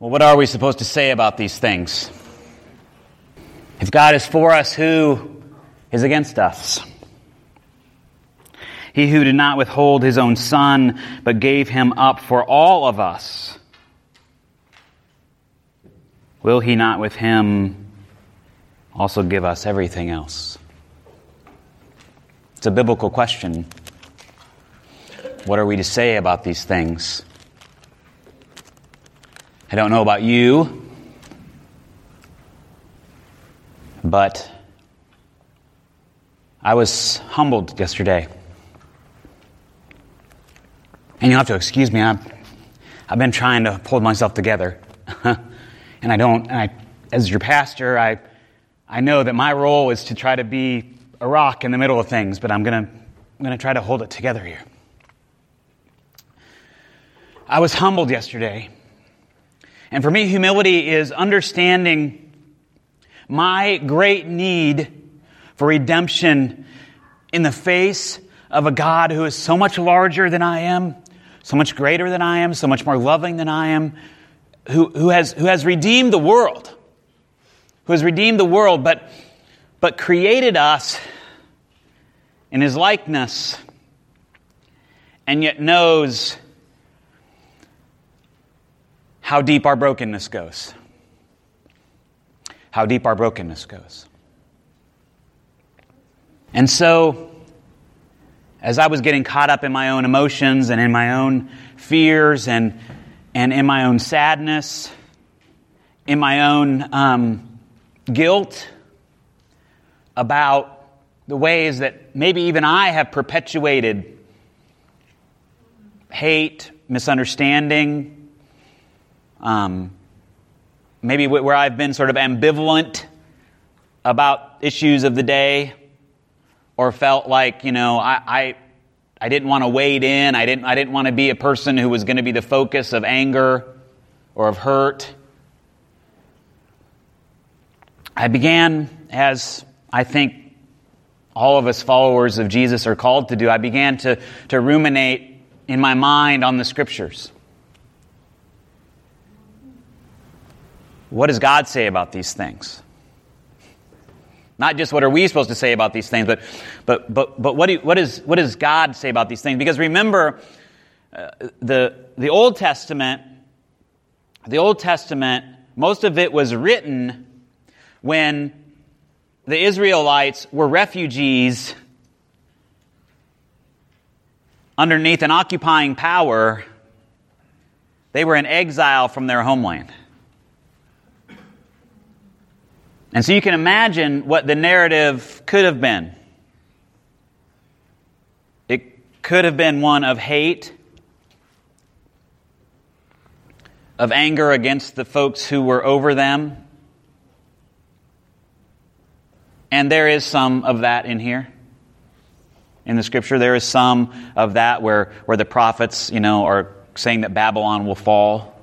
Well, what are we supposed to say about these things? If God is for us, who is against us? He who did not withhold his own son, but gave him up for all of us, will he not with him also give us everything else? It's a biblical question. What are we to say about these things? I don't know about you, but I was humbled yesterday. And you'll have to excuse me, I've, I've been trying to pull myself together. and I don't, and I, as your pastor, I, I know that my role is to try to be a rock in the middle of things, but I'm going to I'm going to try to hold it together here. I was humbled yesterday. And for me, humility is understanding my great need for redemption in the face of a God who is so much larger than I am, so much greater than I am, so much more loving than I am, who, who, has, who has redeemed the world, who has redeemed the world, but, but created us in his likeness, and yet knows how deep our brokenness goes. How deep our brokenness goes. And so, as I was getting caught up in my own emotions and in my own fears and, and in my own sadness, in my own um, guilt about the ways that maybe even I have perpetuated hate, misunderstanding, um, maybe where I've been sort of ambivalent about issues of the day or felt like, you know, I, I, I didn't want to wade in. I didn't, I didn't want to be a person who was going to be the focus of anger or of hurt. I began, as I think all of us followers of Jesus are called to do, I began to, to ruminate in my mind on the scriptures. What does God say about these things? Not just what are we supposed to say about these things, but, but, but, but what, do what, is, what does God say about these things? Because remember, uh, the, the Old Testament, the Old Testament, most of it was written when the Israelites were refugees underneath an occupying power. They were in exile from their homeland. And so you can imagine what the narrative could have been. It could have been one of hate, of anger against the folks who were over them. And there is some of that in here. In the scripture, there is some of that where, where the prophets, you know, are saying that Babylon will fall,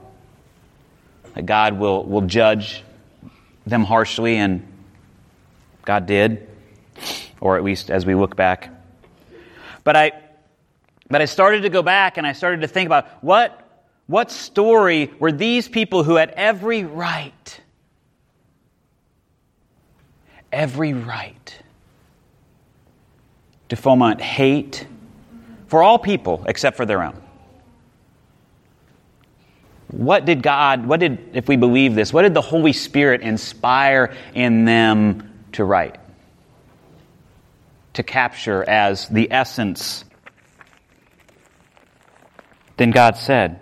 that God will, will judge them harshly, and God did, or at least as we look back. But I, but I started to go back and I started to think about what, what story were these people who had every right, every right to foment hate for all people except for their own. What did God, what did, if we believe this, what did the Holy Spirit inspire in them to write? To capture as the essence? Then God said,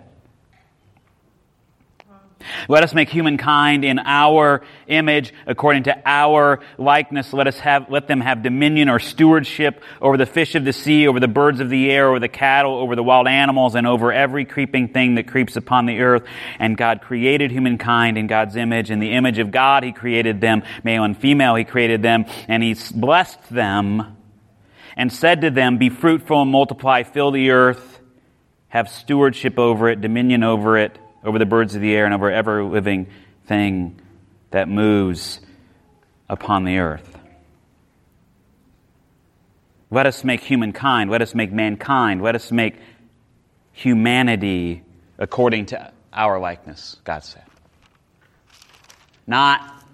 let us make humankind in our image, according to our likeness. Let us have, let them have dominion or stewardship over the fish of the sea, over the birds of the air, over the cattle, over the wild animals, and over every creeping thing that creeps upon the earth. And God created humankind in God's image. In the image of God, He created them. Male and female, He created them. And He blessed them and said to them, Be fruitful and multiply, fill the earth, have stewardship over it, dominion over it over the birds of the air, and over every living thing that moves upon the earth. Let us make humankind, let us make mankind, let us make humanity according to our likeness, God said. Not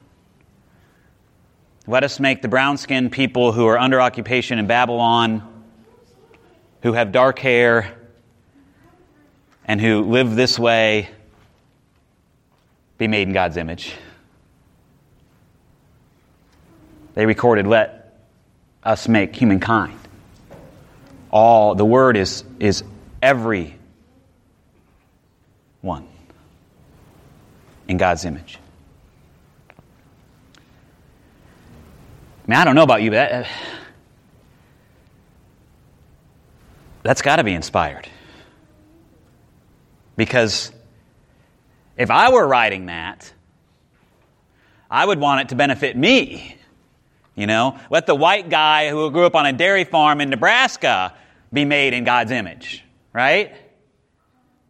let us make the brown skinned people who are under occupation in Babylon, who have dark hair, and who live this way, be made in God's image. They recorded, let us make humankind. All, the word is, is every one in God's image. I mean, I don't know about you, but that, uh, that's got to be inspired. Because if I were writing that, I would want it to benefit me. You know, let the white guy who grew up on a dairy farm in Nebraska be made in God's image, right?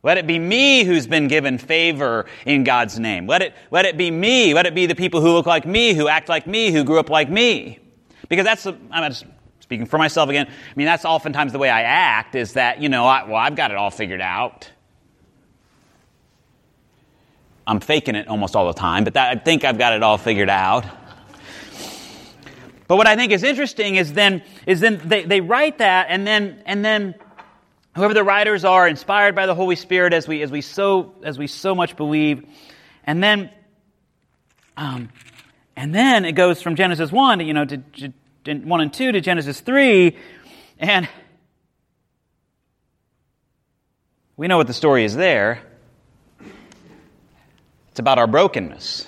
Let it be me who's been given favor in God's name. Let it, let it be me. Let it be the people who look like me, who act like me, who grew up like me. Because that's, I'm just speaking for myself again. I mean, that's oftentimes the way I act is that, you know, I, well, I've got it all figured out. I'm faking it almost all the time, but that, I think I've got it all figured out. But what I think is interesting is then, is then they, they write that and then, and then whoever the writers are, inspired by the Holy Spirit, as we as we so as we so much believe, and then, um, and then it goes from Genesis one, to, you know, to, to one and two to Genesis three, and we know what the story is there. It's about our brokenness.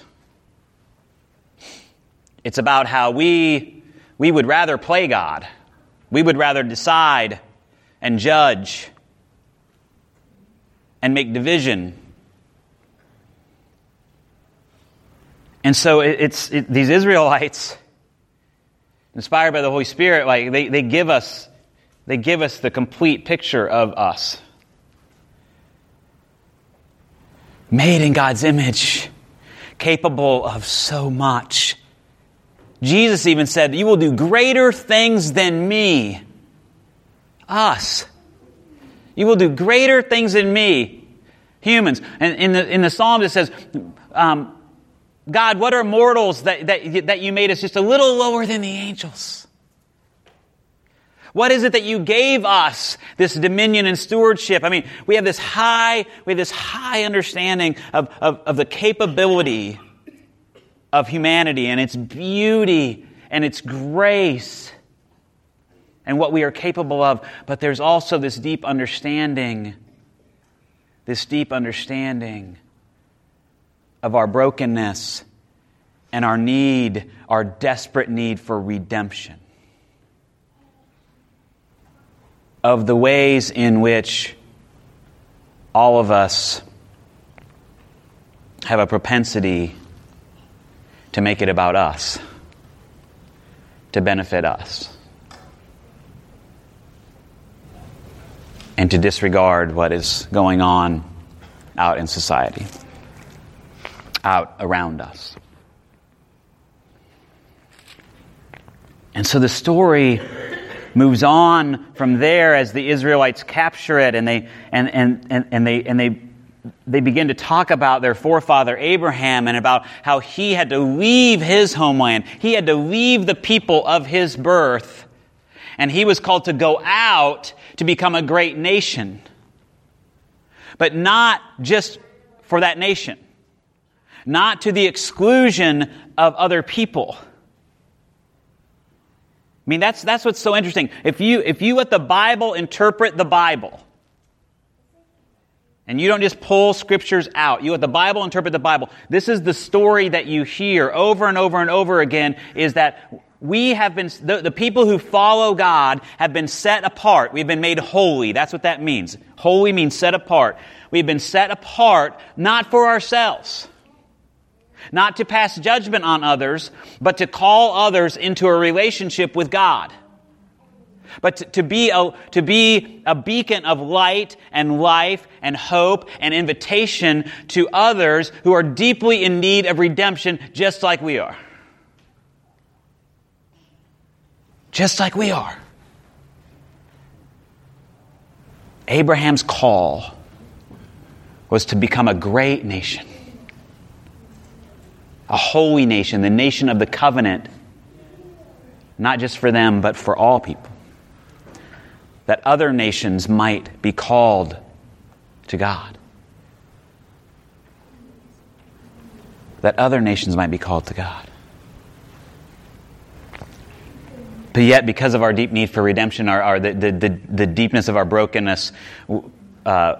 It's about how we we would rather play God. We would rather decide and judge and make division. And so it's it, these Israelites, inspired by the Holy Spirit, like they, they give us they give us the complete picture of us. Made in God's image, capable of so much. Jesus even said, You will do greater things than me us. You will do greater things than me, humans. And in the, in the Psalm, it says, um, God, what are mortals that, that, that you made us just a little lower than the angels? What is it that you gave us this dominion and stewardship? I mean, we have this high, we have this high understanding of, of, of the capability of humanity and its beauty and its grace and what we are capable of, but there's also this deep understanding, this deep understanding of our brokenness and our need, our desperate need for redemption. Of the ways in which all of us have a propensity to make it about us, to benefit us. and to disregard what is going on out in society, out around us. And so the story moves on from there as the Israelites capture it and they, and, and, and, and they, and they, they begin to talk about their forefather Abraham and about how he had to leave his homeland. He had to leave the people of his birth. And he was called to go out to become a great nation. But not just for that nation, not to the exclusion of other people. I mean, that's, that's what's so interesting. If you, if you let the Bible interpret the Bible, and you don't just pull scriptures out. You let the Bible interpret the Bible. This is the story that you hear over and over and over again is that we have been, the, the, people who follow God have been set apart. We've been made holy. That's what that means. Holy means set apart. We've been set apart not for ourselves, not to pass judgment on others, but to call others into a relationship with God. But to, to, be a, to be a beacon of light and life and hope and invitation to others who are deeply in need of redemption, just like we are. just like we are. Abraham's call was to become a great nation, a holy nation, the nation of the covenant, not just for them, but for all people. That other nations might be called to God. That other nations might be called to God. But yet, because of our deep need for redemption, our, our the, the, the, the, deepness of our brokenness, uh,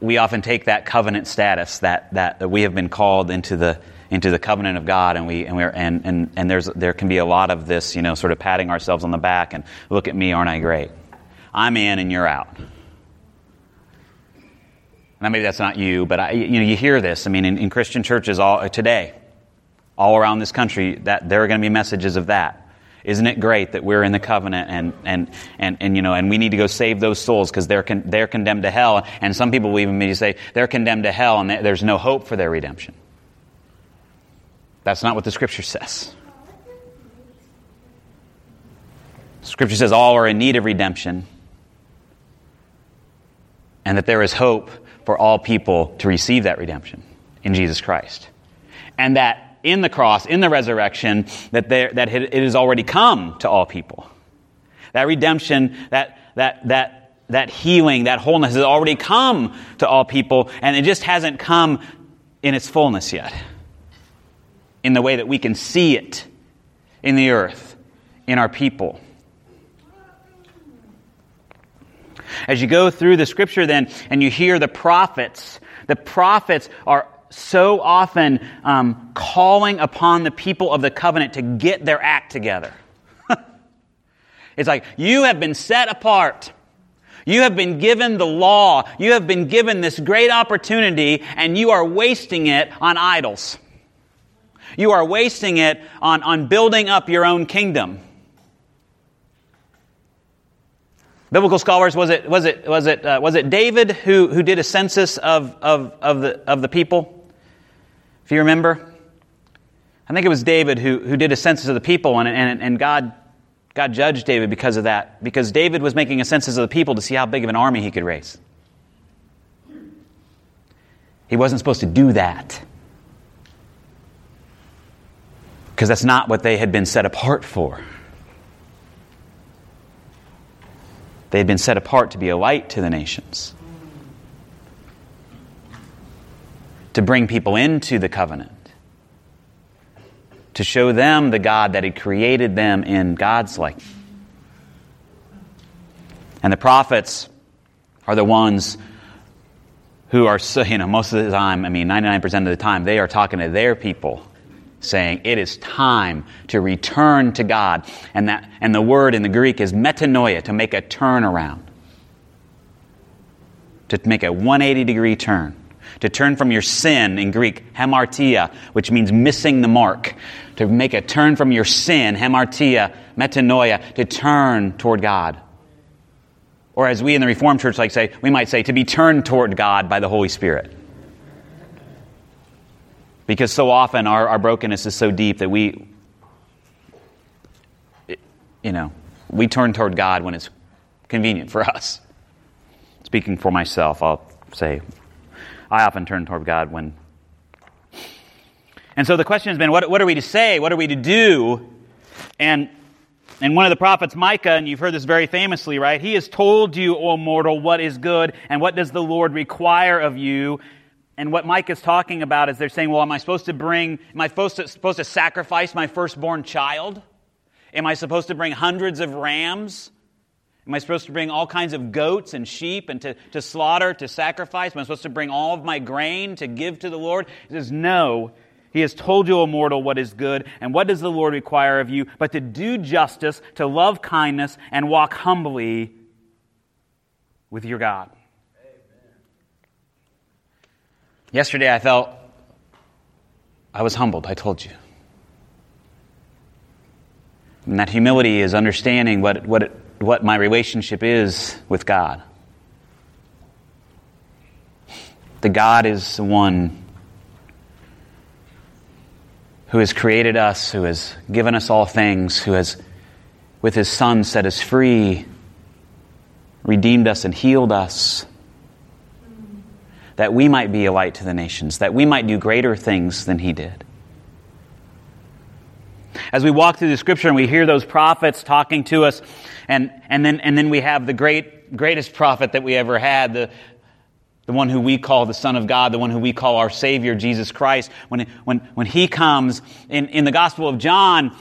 we often take that covenant status that, that, that we have been called into the, into the covenant of God, and we and we and and, and there's there can be a lot of this, you know, sort of patting ourselves on the back and look at me, aren't I great? I'm in and you're out. Now maybe that's not you, but I, you know you hear this. I mean, in, in Christian churches all today, all around this country that there are going to be messages of that. Isn't it great that we're in the covenant and, and, and, and you know, and we need to go save those souls because they're, con- they're condemned to hell. And some people will even maybe say they're condemned to hell and there's no hope for their redemption. That's not what the scripture says. Scripture says all are in need of redemption and that there is hope for all people to receive that redemption in Jesus Christ. And that in the cross, in the resurrection, that, there, that it has already come to all people. That redemption, that, that, that, that healing, that wholeness has already come to all people, and it just hasn't come in its fullness yet. In the way that we can see it in the earth, in our people. As you go through the scripture, then, and you hear the prophets, the prophets are so often um, calling upon the people of the covenant to get their act together. it's like, you have been set apart. You have been given the law. You have been given this great opportunity, and you are wasting it on idols. You are wasting it on, on building up your own kingdom. Biblical scholars, was it, was it, was it, uh, was it David who, who did a census of, of, of, the, of the people? If you remember, I think it was David who, who did a census of the people, and, and, and God, God judged David because of that, because David was making a census of the people to see how big of an army he could raise. He wasn't supposed to do that. Because that's not what they had been set apart for. They had been set apart to be a light to the nations. To bring people into the covenant, to show them the God that had created them in God's likeness. And the prophets are the ones who are, you know, most of the time, I mean, 99% of the time, they are talking to their people saying it is time to return to God. And, that, and the word in the Greek is metanoia, to make a turnaround, to make a 180 degree turn to turn from your sin in Greek, hamartia, which means missing the mark, to make a turn from your sin, hamartia, metanoia, to turn toward God. Or as we in the Reformed Church like say, we might say, to be turned toward God by the Holy Spirit. Because so often our, our brokenness is so deep that we, you know, we turn toward God when it's convenient for us. Speaking for myself, I'll say I often turn toward God when. And so the question has been what, what are we to say? What are we to do? And, and one of the prophets, Micah, and you've heard this very famously, right? He has told you, O mortal, what is good and what does the Lord require of you. And what Micah is talking about is they're saying, well, am I supposed to bring, am I supposed to, supposed to sacrifice my firstborn child? Am I supposed to bring hundreds of rams? Am I supposed to bring all kinds of goats and sheep and to, to slaughter, to sacrifice? Am I supposed to bring all of my grain to give to the Lord? He says, No. He has told you, O mortal, what is good, and what does the Lord require of you, but to do justice, to love kindness, and walk humbly with your God. Amen. Yesterday I felt I was humbled, I told you. And that humility is understanding what, what it what my relationship is with God. The God is the one who has created us, who has given us all things, who has, with his Son, set us free, redeemed us, and healed us. that we might be a light to the nations, that we might do greater things than he did. As we walk through the scripture and we hear those prophets talking to us, and, and, then, and then we have the great, greatest prophet that we ever had, the, the one who we call the Son of God, the one who we call our Savior, Jesus Christ. When, when, when he comes in, in the Gospel of John,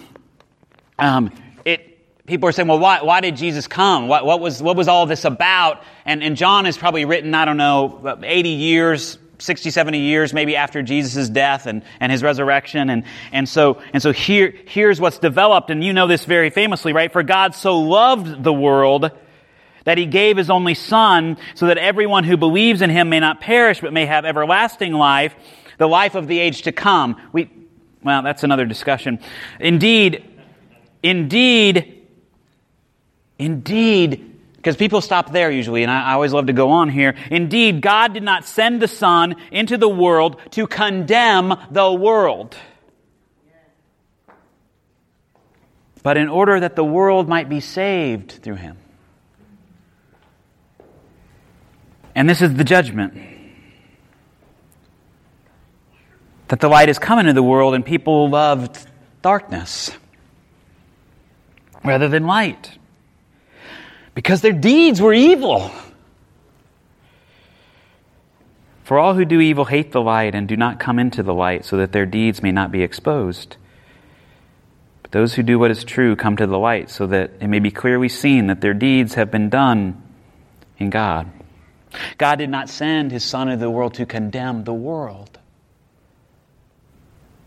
um, it, people are saying, well, why, why did Jesus come? What, what, was, what was all this about? And, and John is probably written, I don't know, 80 years 60, 70 years maybe after Jesus' death and, and his resurrection. And, and so, and so here, here's what's developed. And you know this very famously, right? For God so loved the world that he gave his only son so that everyone who believes in him may not perish but may have everlasting life, the life of the age to come. We, well, that's another discussion. Indeed, indeed, indeed, because people stop there usually, and I, always love to go on here. Indeed, God did not send the Son into the world to condemn the world, but in order that the world might be saved through him. And this is the judgment that the light has come into the world, and people loved darkness rather than light because their deeds were evil. For all who do evil hate the light and do not come into the light so that their deeds may not be exposed. But those who do what is true come to the light so that it may be clearly seen that their deeds have been done in God. God did not send his Son into the world to condemn the world,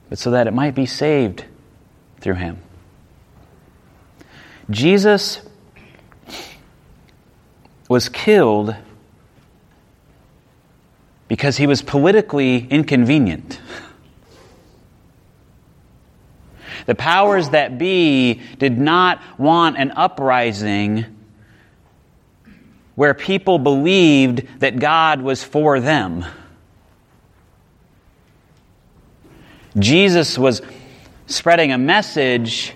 but so that it might be saved through him. Jesus was killed because he was politically inconvenient. The powers that be did not want an uprising where people believed that God was for them. Jesus was spreading a message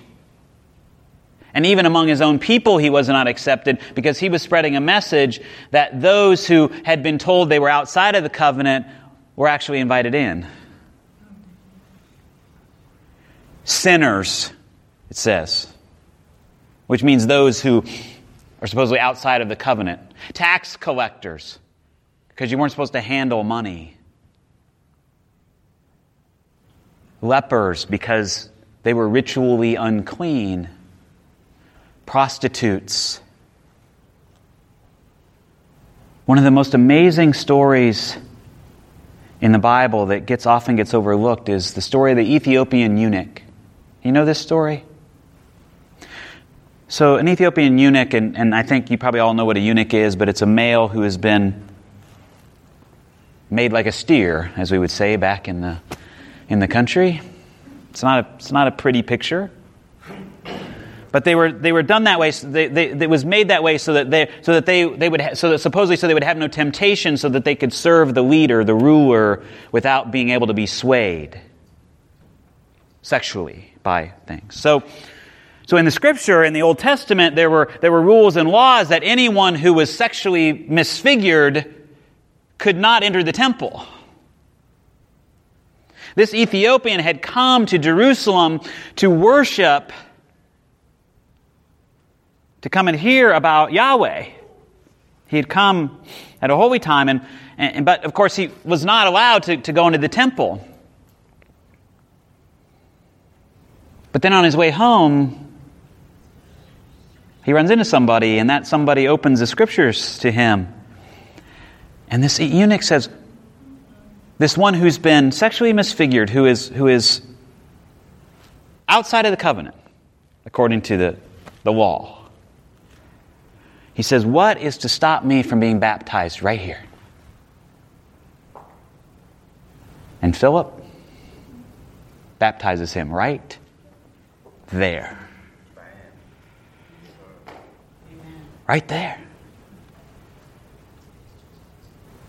and even among his own people, he was not accepted because he was spreading a message that those who had been told they were outside of the covenant were actually invited in. Sinners, it says, which means those who are supposedly outside of the covenant. Tax collectors, because you weren't supposed to handle money. Lepers, because they were ritually unclean prostitutes. One of the most amazing stories in the Bible that gets often gets overlooked is the story of the Ethiopian eunuch. You know this story? So, an Ethiopian eunuch, and, and I think you probably all know what a eunuch is, but it's a male who has been made like a steer, as we would say back in the, in the country. It's not, a, it's not a pretty picture. But they were, they were done that way. So they, they, it was made that way so that they, so that they, they would, ha- so that supposedly so they would have no temptation so that they could serve the leader, the ruler, without being able to be swayed sexually by things. So, so in the scripture, in the Old Testament, there were, there were rules and laws that anyone who was sexually misfigured could not enter the temple. This Ethiopian had come to Jerusalem to worship to come and hear about Yahweh. He had come at a holy time, and, and but of course he was not allowed to, to go into the temple. But then on his way home, he runs into somebody, and that somebody opens the scriptures to him. And this eunuch says, This one who's been sexually misfigured, who is, who is outside of the covenant, according to the, the law. He says, What is to stop me from being baptized right here? And Philip baptizes him right there. Right there.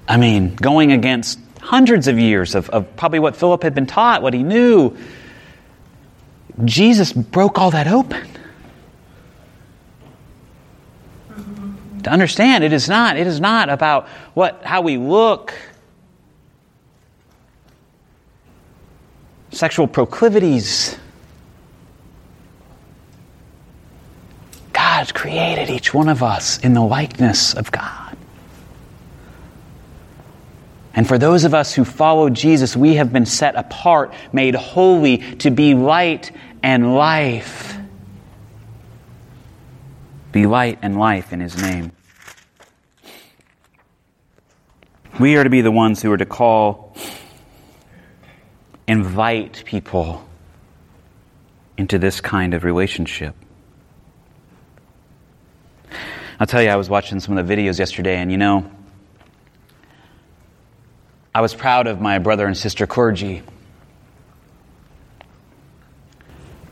I mean, going against hundreds of years of, of probably what Philip had been taught, what he knew. Jesus broke all that open. to understand it is not it is not about what how we look sexual proclivities god created each one of us in the likeness of god and for those of us who follow Jesus, we have been set apart, made holy to be light and life. Be light and life in His name. We are to be the ones who are to call, invite people into this kind of relationship. I'll tell you, I was watching some of the videos yesterday, and you know, I was proud of my brother and sister clergy.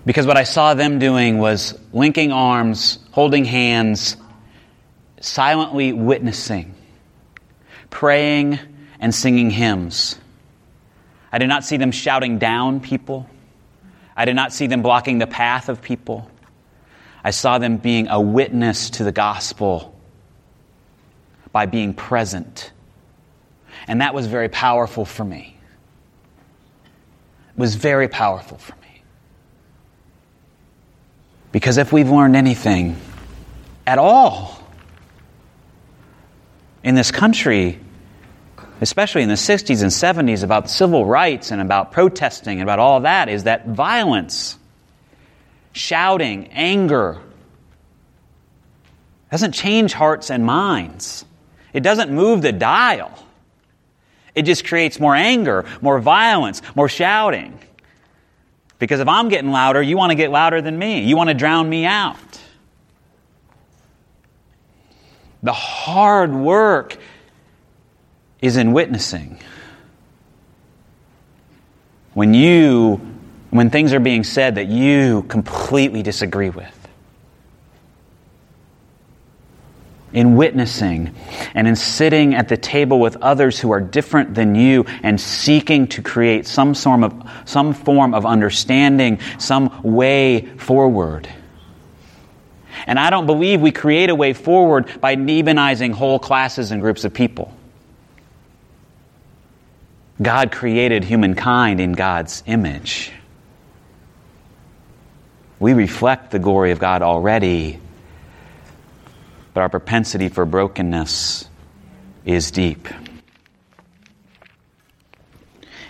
Because what I saw them doing was linking arms, holding hands, silently witnessing, praying, and singing hymns. I did not see them shouting down people. I did not see them blocking the path of people. I saw them being a witness to the gospel by being present and that was very powerful for me. It was very powerful for me. Because if we've learned anything at all in this country, especially in the 60s and 70s, about civil rights and about protesting and about all that, is that violence, shouting, anger, doesn't change hearts and minds. It doesn't move the dial. It just creates more anger, more violence, more shouting. Because if I'm getting louder, you want to get louder than me. You want to drown me out. The hard work is in witnessing. When you, when things are being said that you completely disagree with. in witnessing and in sitting at the table with others who are different than you and seeking to create some form of, some form of understanding, some way forward. And I don't believe we create a way forward by demonizing whole classes and groups of people. God created humankind in God's image. We reflect the glory of God already but our propensity for brokenness is deep.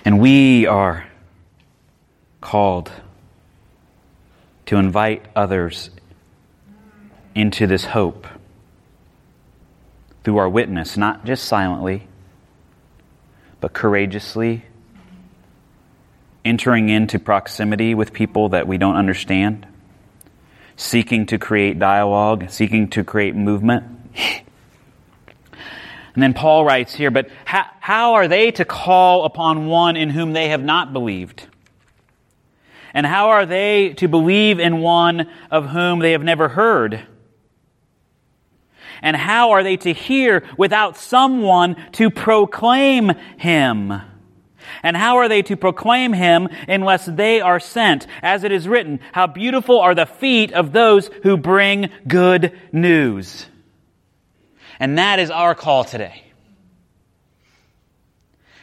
And we are called to invite others into this hope through our witness, not just silently, but courageously, entering into proximity with people that we don't understand seeking to create dialogue, seeking to create movement. And then Paul writes here, but how, how, are they to call upon one in whom they have not believed? And how are they to believe in one of whom they have never heard? And how are they to hear without someone to proclaim him? And how are they to proclaim him unless they are sent? As it is written, how beautiful are the feet of those who bring good news. And that is our call today.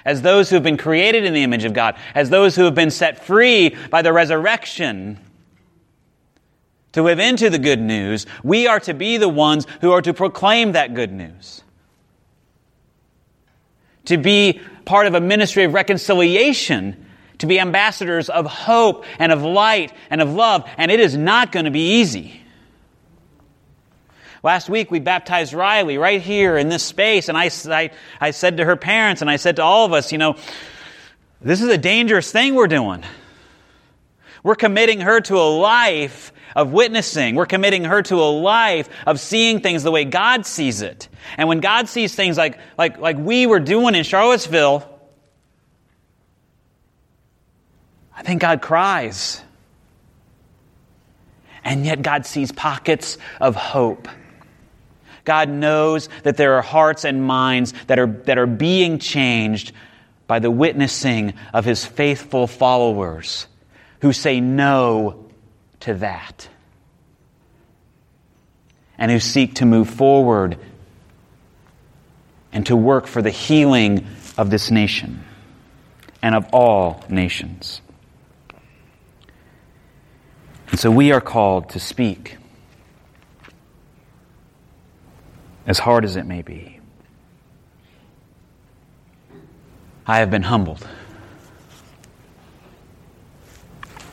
As those who have been created in the image of God, as those who have been set free by the resurrection, to live into the good news, we are to be the ones who are to proclaim that good news. To be part of a ministry of reconciliation, to be ambassadors of hope and of light and of love, and it is not going to be easy. Last week we baptized Riley right here in this space, and I, I, I said to her parents and I said to all of us, you know, this is a dangerous thing we're doing. We're committing her to a life of witnessing. We're committing her to a life of seeing things the way God sees it. And when God sees things like, like, like we were doing in Charlottesville, I think God cries. And yet God sees pockets of hope. God knows that there are hearts and minds that are, that are being changed by the witnessing of his faithful followers who say no to that and who seek to move forward and to work for the healing of this nation and of all nations. And so we are called to speak, as hard as it may be. I have been humbled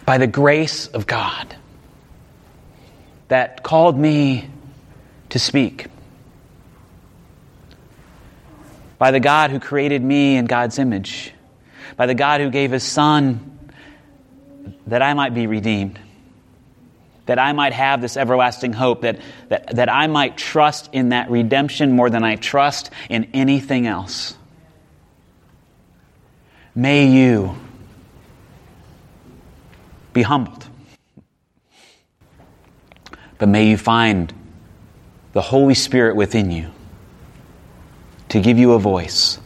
by the grace of God that called me to speak. By the God who created me in God's image. By the God who gave his Son that I might be redeemed. That I might have this everlasting hope. That, that, that I might trust in that redemption more than I trust in anything else. May you be humbled. But may you find the Holy Spirit within you to give you a voice,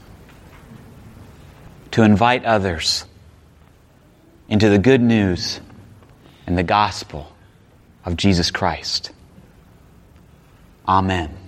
to invite others into the good news and the gospel of Jesus Christ. Amen.